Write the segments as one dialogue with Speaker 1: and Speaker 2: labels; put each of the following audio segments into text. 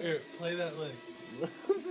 Speaker 1: Here, play that lick.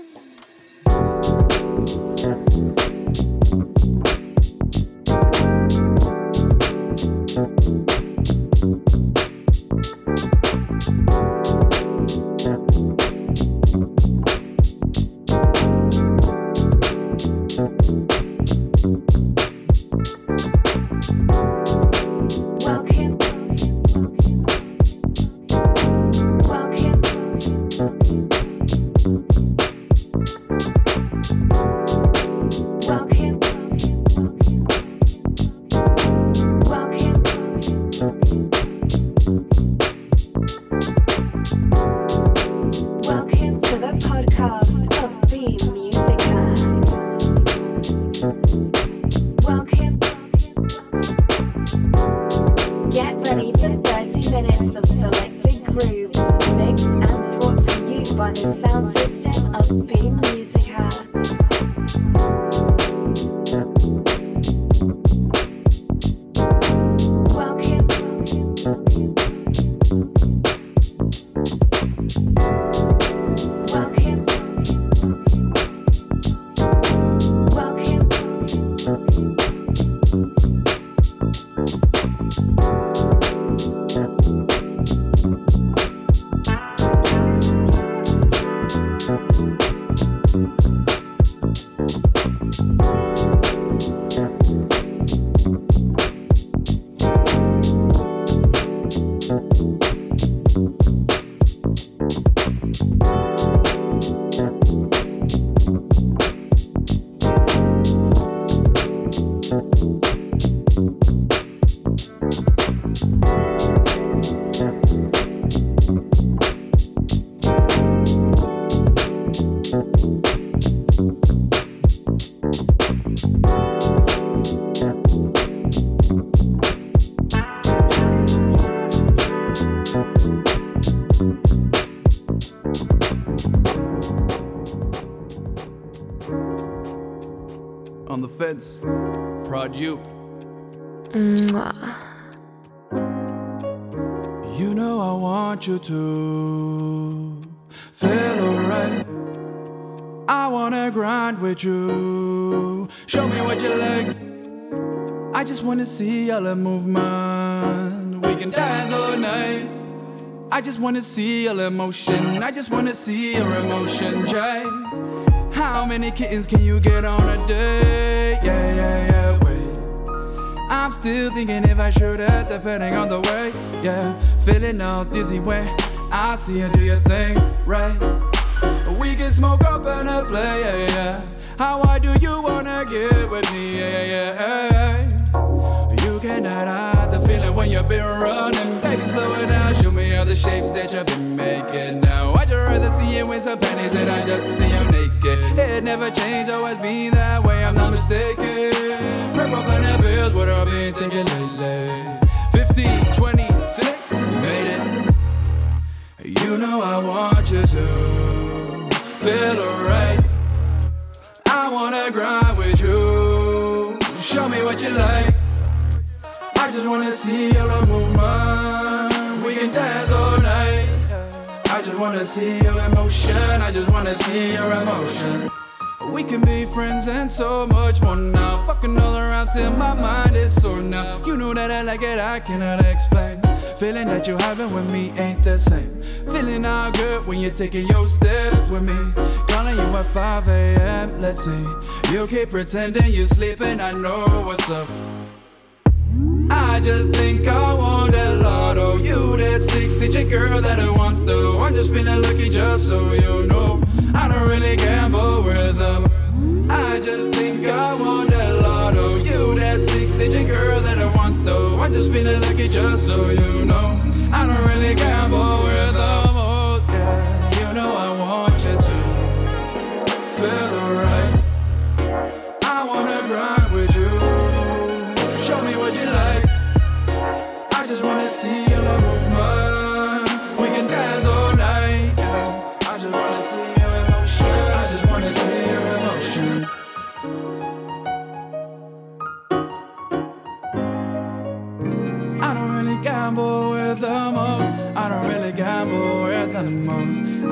Speaker 2: just wanna see all the movement. We can dance all night. I just wanna see your emotion. I just wanna see your emotion, Jay. How many kittens can you get on a day? Yeah, yeah, yeah, wait. I'm still thinking if I should have, depending on the way. Yeah, feeling all dizzy when I see you do your thing, right? We can smoke up and play, yeah, yeah. How high do you wanna get with me? Yeah, yeah, yeah. Cannot hide the feeling when you've been running. Baby, slow it down, show me all the shapes that you've been making now. I'd rather see you in some panties than I just see you naked. It never changed, always been that way, I'm not mistaken. On that bills, what I've been thinking lately. 15, 26, made it. You know I want you to feel alright. I wanna grind with you. Show me what you like. I just wanna see your movement. We can dance all night. I just wanna see your emotion. I just wanna see your emotion. We can be friends and so much more now. Fucking all around till my mind is sore now. You know that I like it, I cannot explain. Feeling that you're having with me ain't the same. Feeling all good when you're taking your steps with me. Calling you at 5 a.m. Let's see. You keep pretending you're sleeping, I know what's up. I just think I want that lotto. You that six digit girl that I want though. I'm just feeling lucky just so you know. I don't really gamble with them. I just think I want that lotto. You that six digit girl that I want though. I'm just feeling lucky just so you know. I don't really gamble with them.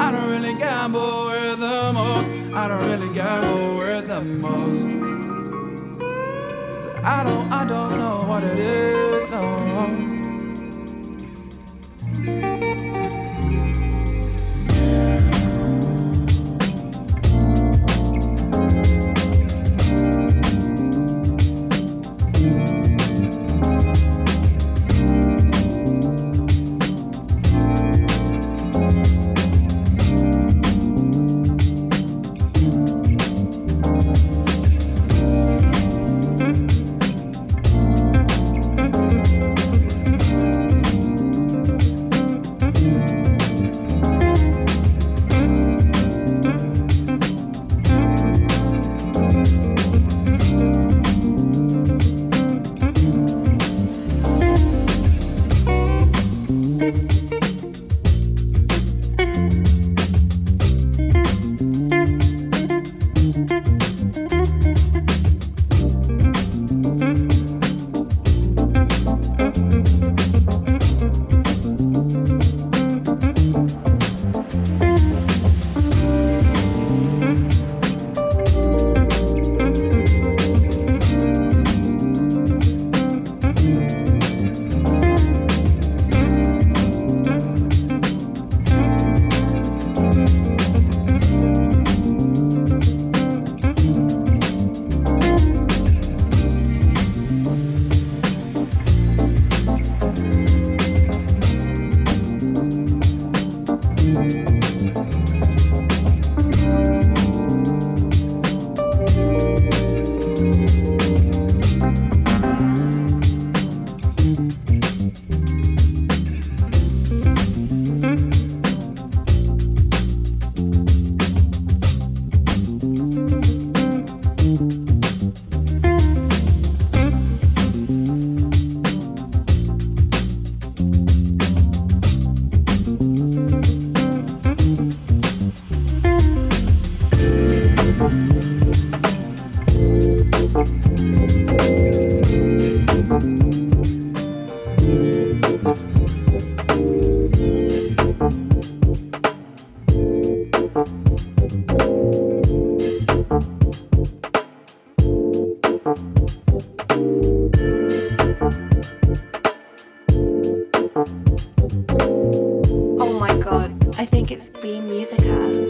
Speaker 2: I don't really gamble worth the most. I don't really gamble worth the most. I don't, I don't know what it is, Be Musica.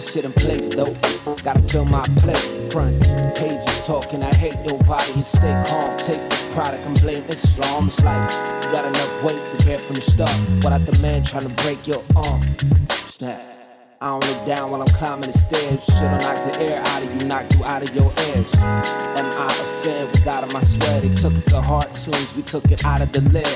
Speaker 3: Shit in place though. Gotta fill my plate. Front pages talking, I hate nobody and stay calm. Take this product and blame this flaw. It's like you got enough weight to bear from the start. Without the man trying to break your arm. Snap. I don't look down while I'm climbing the stairs. Should've knocked the air out of you, knocked you out of your ears. Am I fan? We got him, I swear. They took it to heart soon as we took it out of the lid.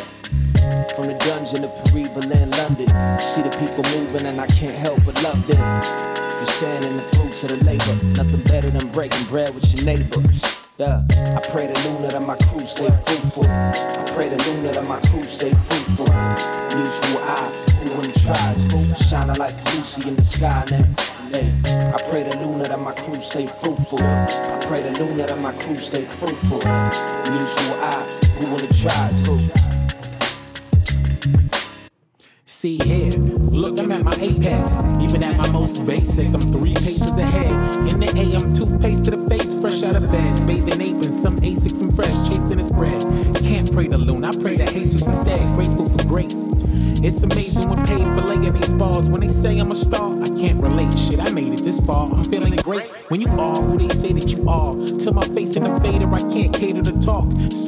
Speaker 3: From the dungeon to Paris, Berlin, London. See the people moving and I can't help but love them for sharing the fruits of the labor. Nothing better than breaking bread with your neighbors. Yeah, I pray the Luna that my crew stay fruitful. I pray the Luna that my crew stay fruitful. Mutual eyes, who in the tribes, shining like Lucy in the sky now. I pray the Luna that my crew stay fruitful. I pray the Luna that my crew stay fruitful. Mutual eyes, who in the tribes,
Speaker 4: See here, look, I'm at my apex. Even at my most basic, I'm three paces ahead. In the AM, toothpaste to the face, fresh out of bed. Bathing ape in some Asics and fresh, chasing its bread. Can't pray to Loon, I pray to Jesus instead. Grateful for grace. It's amazing when paid for laying these balls. When they say I'm a star, I can't relate. Shit, I made it this far. I'm feeling great. When you are who they say that you are. Till my face in the fader, I can't cater to talk.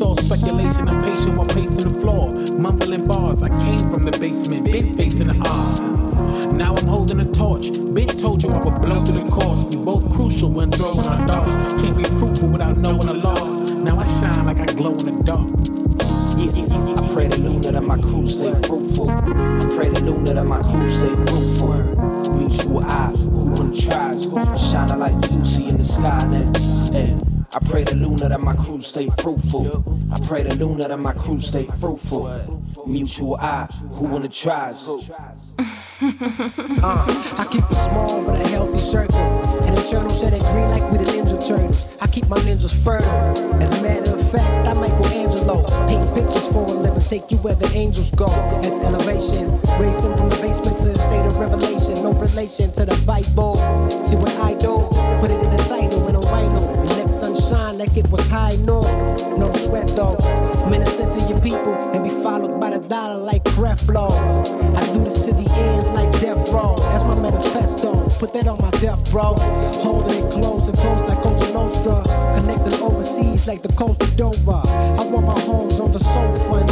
Speaker 4: All speculation. I'm patient while pacing the floor. Mumbling bars. I came from the basement, been facing the odds. Now I'm holding a torch. Been told you I would blow through the course. We both crucial when throwing our darts. Can't be fruitful without knowing a loss. Now I shine like I glow in the dark.
Speaker 3: Yeah, I pray the Luna that my crew stay fruitful. I pray the Luna that my crew stay fruitful. Mutual eyes, who wanna try? Shining like Lucy in the sky then. Yeah. I pray the Luna that my crew stay fruitful. I pray the Luna that my crew stay fruitful. Mutual eyes, who wanna try?
Speaker 5: Uh, I keep it small but a healthy circle. An eternal set of green like with the Ninja Turtles. I keep my ninjas fertile. As a matter of fact, I'm Michelangelo. Paint pictures for a living, take you where the angels go. That's elevation. Raised them from the basement to the state of revelation. No relation to the Bible. See what I do? Put it in the title like it was high noon. No sweat though. Minister to your people and be followed by the dollar like Creflo. I do this to the end like death row. That's my manifesto. Put that on my death, bro. Holding it close and close like Costa Nostra. Connecting overseas like the coast of Dover. I want my homes on the sofa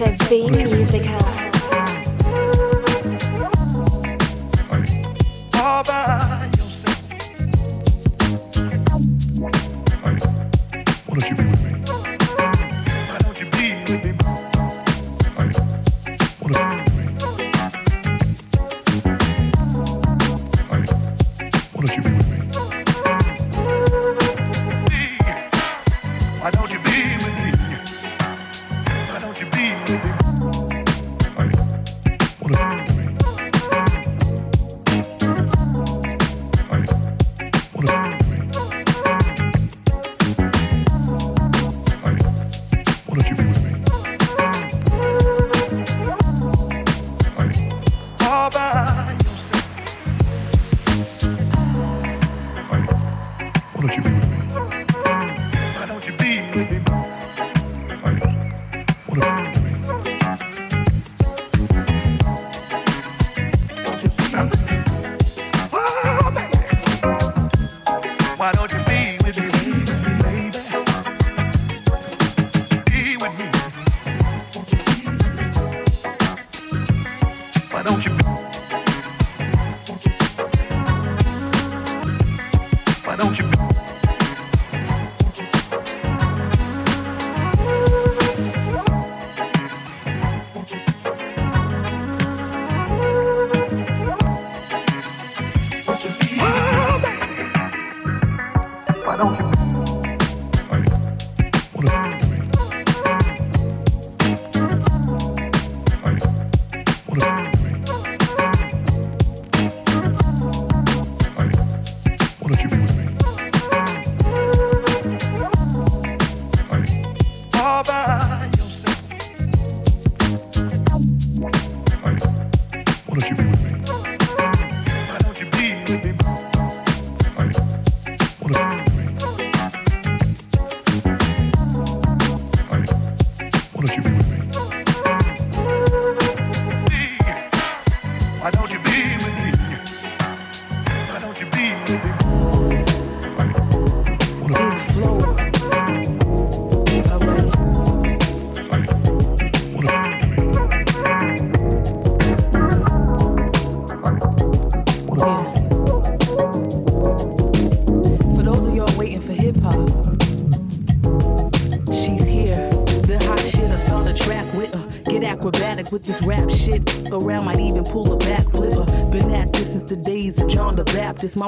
Speaker 5: of
Speaker 6: Beam
Speaker 7: Musical. Club.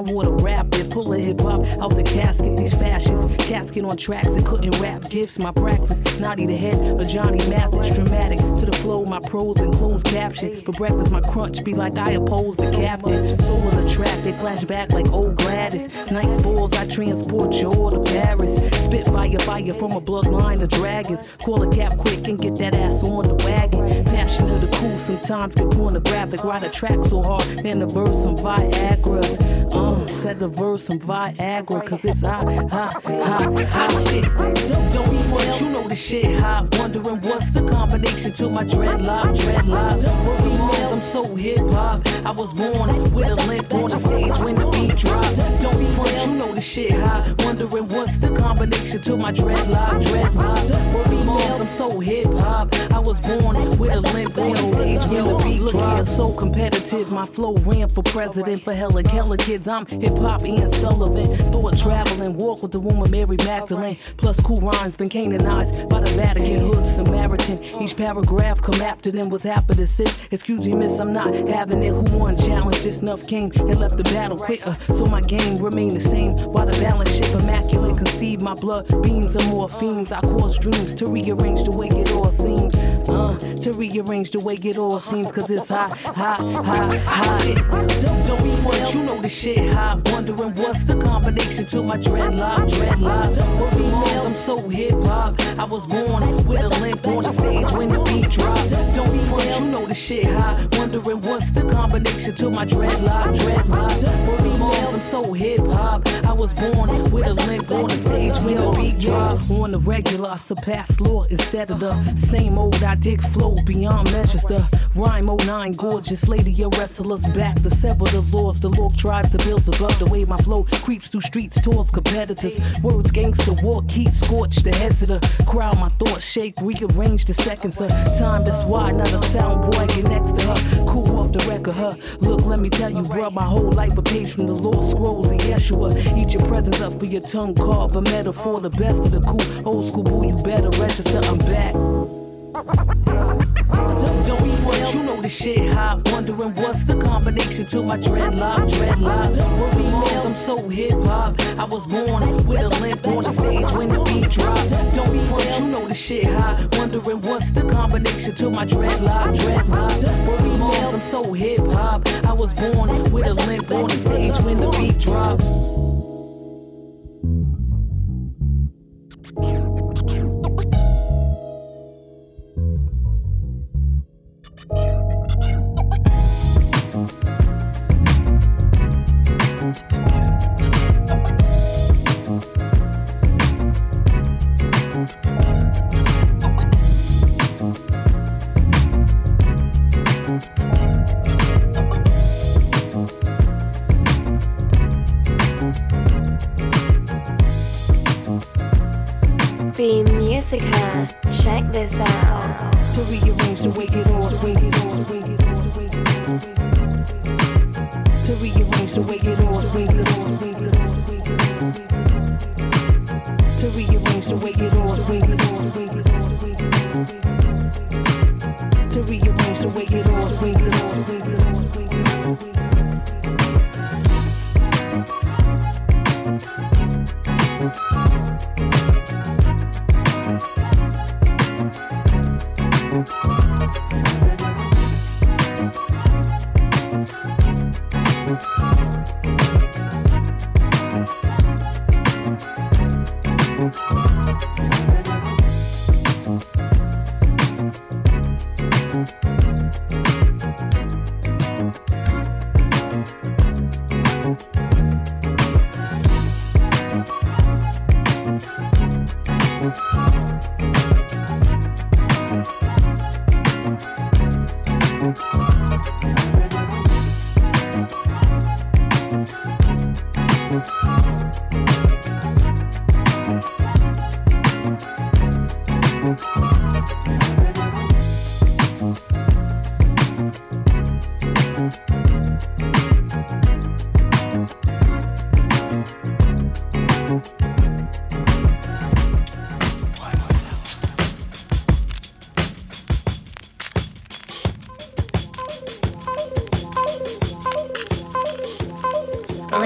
Speaker 7: My water rap it, pull a hip hop out the casket. These fashions, casket on tracks and couldn't rap gifts. My praxis, naughty the head of Johnny Mathis. Dramatic to the flow, my pros and closed caption. For breakfast, my crunch be like I oppose the captain. Soul of the track, they flash back like old Gladys. Night falls, I transport you all to Paris. Spit fire, fire from a bloodline of dragons. Call a cap quick and get that ass on the wagon. Passion of the cool, sometimes get pornographic. Ride a track so hard, then the verse some Viagra. Uh, said the verse some Viagra, cause it's hot, hot, hot, hot shit. Don't, don't front, you know the shit hot. Wondering what's the combination to my dreadlock, dreadlock. Moms, I'm so hip hop. I was born with a limp on the stage when the beat dropped. Don't front, you know the shit hot. Wondering what's the combination to my dreadlock, dreadlock. Moms, I'm so hip hop. I was born with a limp on the stage when the beat dropped. So competitive, my flow ran for president for Helen Keller kids. I'm hip hop Ian Sullivan. Thought traveling, walk with the woman Mary Magdalene. Plus cool rhymes been canonized by the Vatican Hood Samaritan. Each paragraph come after them was happy to sit. Excuse me, miss, I'm not having it. Who won? Challenge this enough came and left the battle quicker. So my game remain the same. While the balance ship immaculate conceived my blood beams of morphines. I cause dreams to rearrange the way it all seems. Uh, to rearrange the way it all seems. Cause it's hot, hot, hot, hot. Don't, don't be front, you know the shit hot. Wondering what's the combination to my dreadlock, dreadlock. Working moms, I'm so hip hop. I was born with a limp on the stage when the beat dropped. Don't be front, you know the shit hot. Wondering what's the combination to my dreadlock, dreadlock. Working moms, I'm so hip hop. I was born with a limp on the stage when the beat dropped. On the regular, I surpass law instead of the same old. I dig flow beyond measures. The rhyme 09, gorgeous lady, your wrestlers back. to sever the laws, the log tribes, the bills above. The way my flow creeps through streets towards competitors. Words gangster walk, heat scorch the heads of the crowd. My thoughts shake, rearrange the seconds of time. That's why not a sound boy next to her. Cool off the record, her. Look, let me tell you, bro, my whole life a page from the Lord scrolls of Yeshua. Eat your presents up for your tongue, carve a metaphor, the best of the cool. Old school boo, you better register, I'm back. Don't, don't be front, you know the shit hot. Wondering what's the combination to my dreadlock, dreadlock. Working moms, I'm so hip hop. I was born with a limp on the stage when the beat dropped. Don't be front, you know the shit hot. Wondering what's the combination to my dreadlock, dreadlock. Working moms, I'm so hip hop. I was born with a limp on the stage when the beat dropped.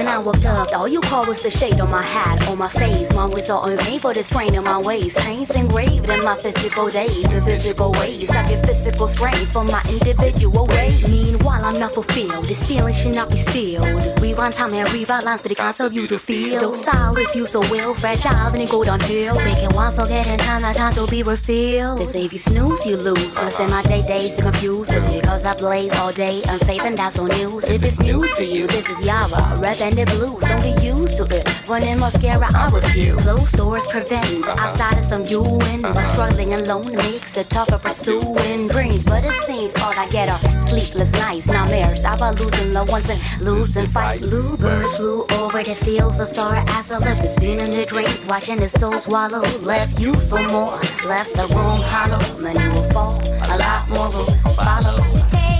Speaker 8: When I walked up, all you called was the shade on my hat, on my face. My words are on pain for the strain in my waist. Pains engraved in my physical days, in physical ways. I get physical strength from my individual ways. Meanwhile, I'm not fulfilled. This feeling should not be stilled. Rewind time and rewrite lines for the concept you to feel. Docile if you so will, fragile, then it go downhill. Making one forgetting time, not time to be refilled. They say if you snooze, you lose. So I spend my day days confuse. It's because I blaze all day, unfaith, and that's on news. If it's new to you, this is Yara, and the blues. Don't get used to it. Running mascara, I refuse. Closed doors prevent uh-huh. outsiders from you and but uh-huh. struggling alone makes it tougher pursuing dreams. But it seems all I get are sleepless nights, nightmares about losing loved ones and losing fights. Bluebirds flew over the fields of sorrow as I left the scene in the dreams, watching the soul swallow. Left you for more, left the room hollow. Many will fall, a lot more will follow.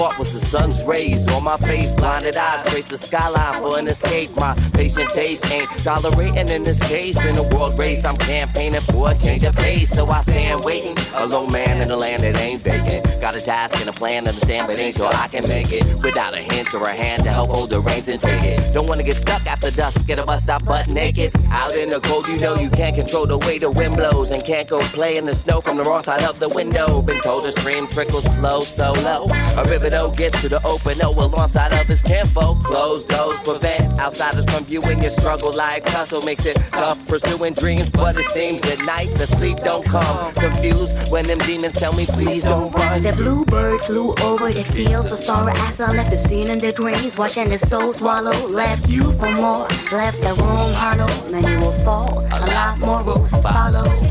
Speaker 9: All was the sun's rays on my face. Blinded eyes trace the skyline for an escape. My patient days ain't tolerating in this case. In a world race, I'm campaigning for a change of pace. So I stand waiting, a lone man in a land that ain't vacant. Got a task and a plan, understand, but ain't sure I can make it. Without a hint or a hand to help hold the reins and take it. Don't wanna get stuck after dusk, get a bus stop butt naked. Out in the cold, you know you can't control the way the wind blows. And can't go play in the snow from the wrong side of the window. Been told the stream trickles slow, so low. A river though gets to the open, oh, alongside of his kinfolk. Closed doors prevent outsiders from viewing your struggle. Life hustle makes it tough pursuing dreams, but it seems at night the sleep don't come. Confused when them demons tell me, please don't run.
Speaker 8: The bluebird flew over the fields of sorrow as I left the scene in their dreams, watching the soul swallow. Left you for more, left the room hollow. Many will fall, a lot more will follow.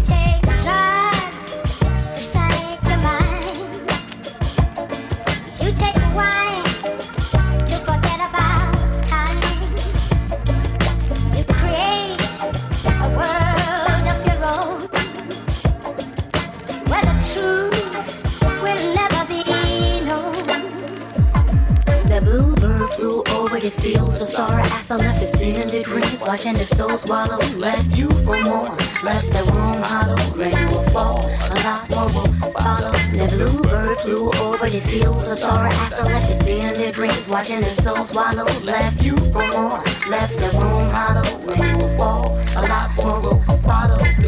Speaker 8: Left the dreams, watching the soul swallow. Left you for more, left the room hollow. Many will fall, a lot more will follow. The bluebird flew over the fields of sorrow I left the scene in their dreams, watching the soul swallow. Left you for more, left the room hollow. Many will fall, a lot more will follow.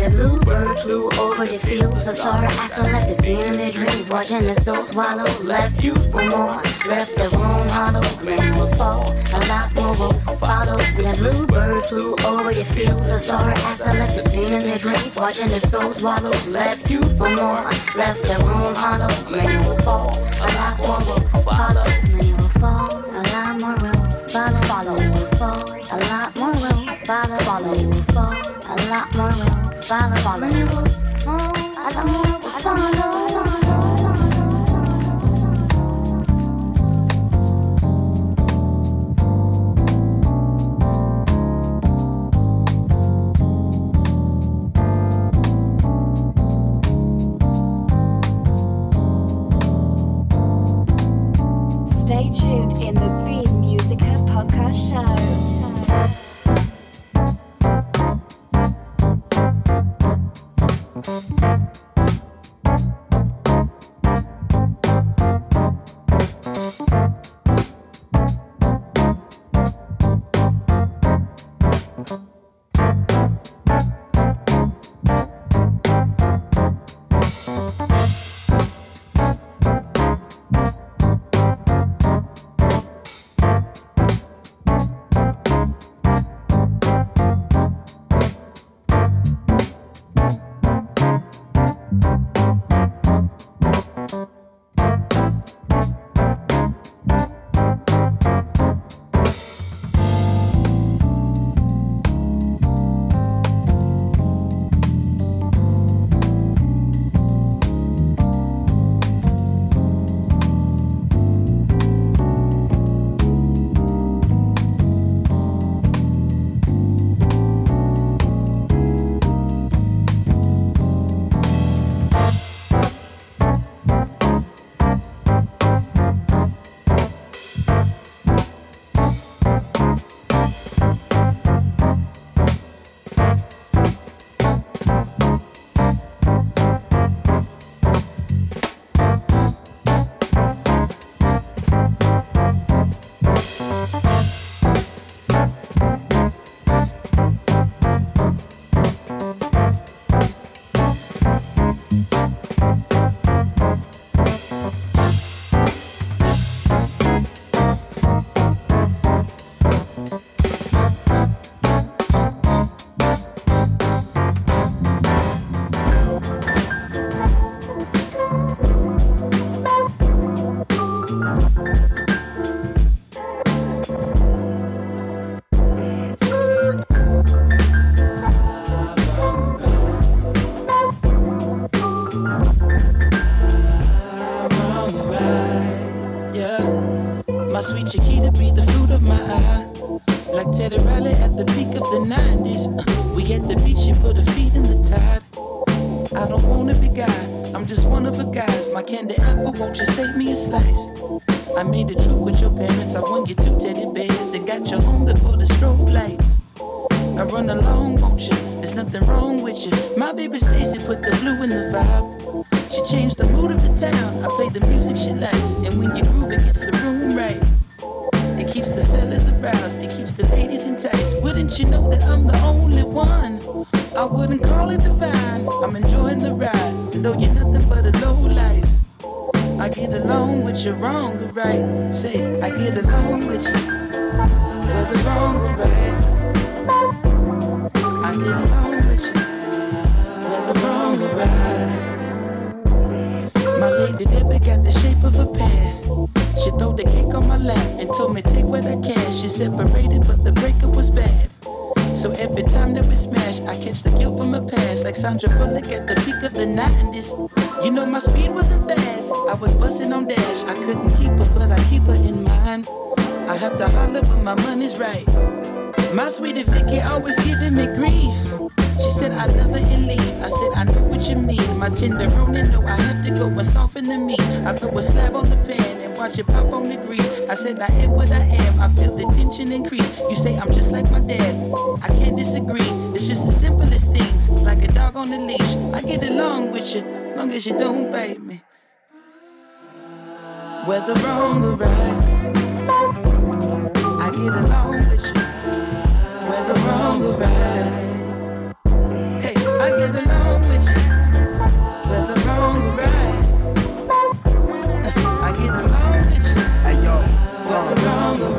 Speaker 8: The bluebird flew over the fields of sorrow as I left the scene in their dreams, watching the soul swallow. Left you for more, left the room hollow. Many will fall, a lot more will follow. The bluebird flew over the fields of sorrow as I left the scene in their dreams, watching the soul swallow. Left you for more, left the room hollow. Many will fall, a lot more will follow. Many will fall, a lot more will follow. Follow will fall, a lot more will follow. Follow will fall, a lot more will
Speaker 6: Stay tuned in
Speaker 10: slice? I made the truth with your parents. I won you two teddy bears and got you home before the strobe lights. Now run along, won't you? There's nothing wrong with you. My baby Stacy put the blue in the vibe. She changed the mood of the town. I play the music she likes, and when you groove, it gets the room right. It keeps the fellas aroused, it keeps the ladies enticed. Wouldn't you know that I'm the wrong or right. Say, I get along with you, whether wrong or right. I get along with you, whether wrong or right. My lady Debbie got the shape of a pear. She threw the cake on my lap and told me take what I can. She separated, but the breakup was bad. So every time that we smash, I catch the guilt from my past, like Sandra Bullock at the peak of the 90s. You know my speed wasn't my money's right. My sweetie Vicky always giving me grief. She said I love her and leave. I said I know what you mean. My tender tenderoni know I have to go and soften the meat. I throw a slab on the pan and watch it pop on the grease. I said I am what I am. I feel the tension increase. You say I'm just like my dad. I can't disagree. It's just the simplest things, like a dog on a leash. I get along with you, long as you don't bite me. Whether wrong or right, get along with you. Whether wrong or hey, I get along with you. Whether wrong or I get along with you.
Speaker 11: Hey yo,
Speaker 10: wrong or.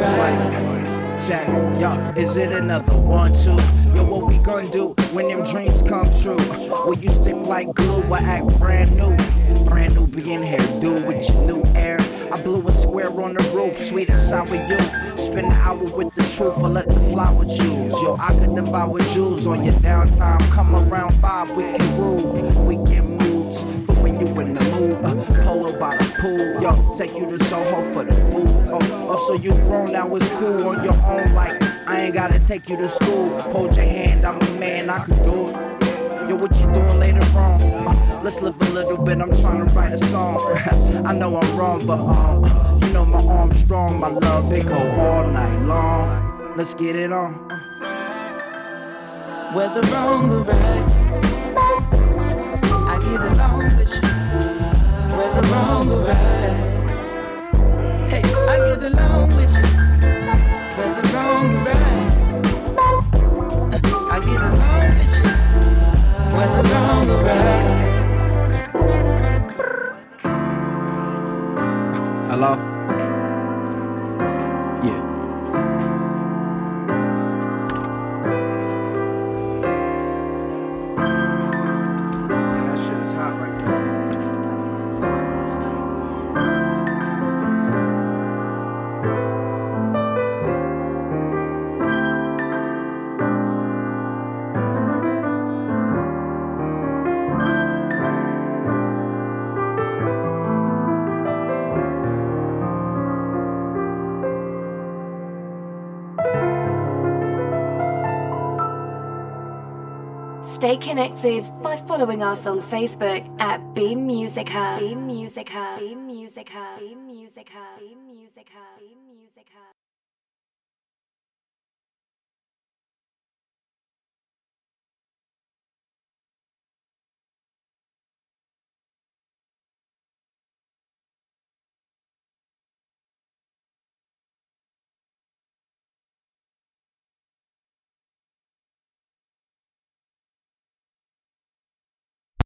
Speaker 11: Check, yo, is it another one, two? Yo, what we gonna do when them dreams come true? Will you stick like glue or act brand new? Brand new being here, do with your new air. I blew a square on the roof, sweet and sour you. Spend an hour with the truth or let the flower choose. Yo, I could devour jewels on your downtime. Come around five, we can groove. We can moods for when you in the mood. Uh, polo by the pool, yo, take you to Soho for the food. Oh, oh, so you grown now, it's cool on your own. Like I ain't gotta take you to school. Hold your hand, I'm a man, I could do it. Yo, what you doing later on? Uh, let's live a little bit. I'm trying to write a song. I know I'm wrong, but um, you know my arm's strong. My love it go all night long. Let's get it on.
Speaker 10: Whether wrong or right, I get along with you. Whether wrong or right, hey, I get along with you. Whether wrong or right, I get along with you. Whether wrong or right.
Speaker 11: Hello?
Speaker 6: Stay connected by following us on Facebook at Beam Music Hub. Beam Music. Beam Music. Beam Music. Beam Music. Beam Music.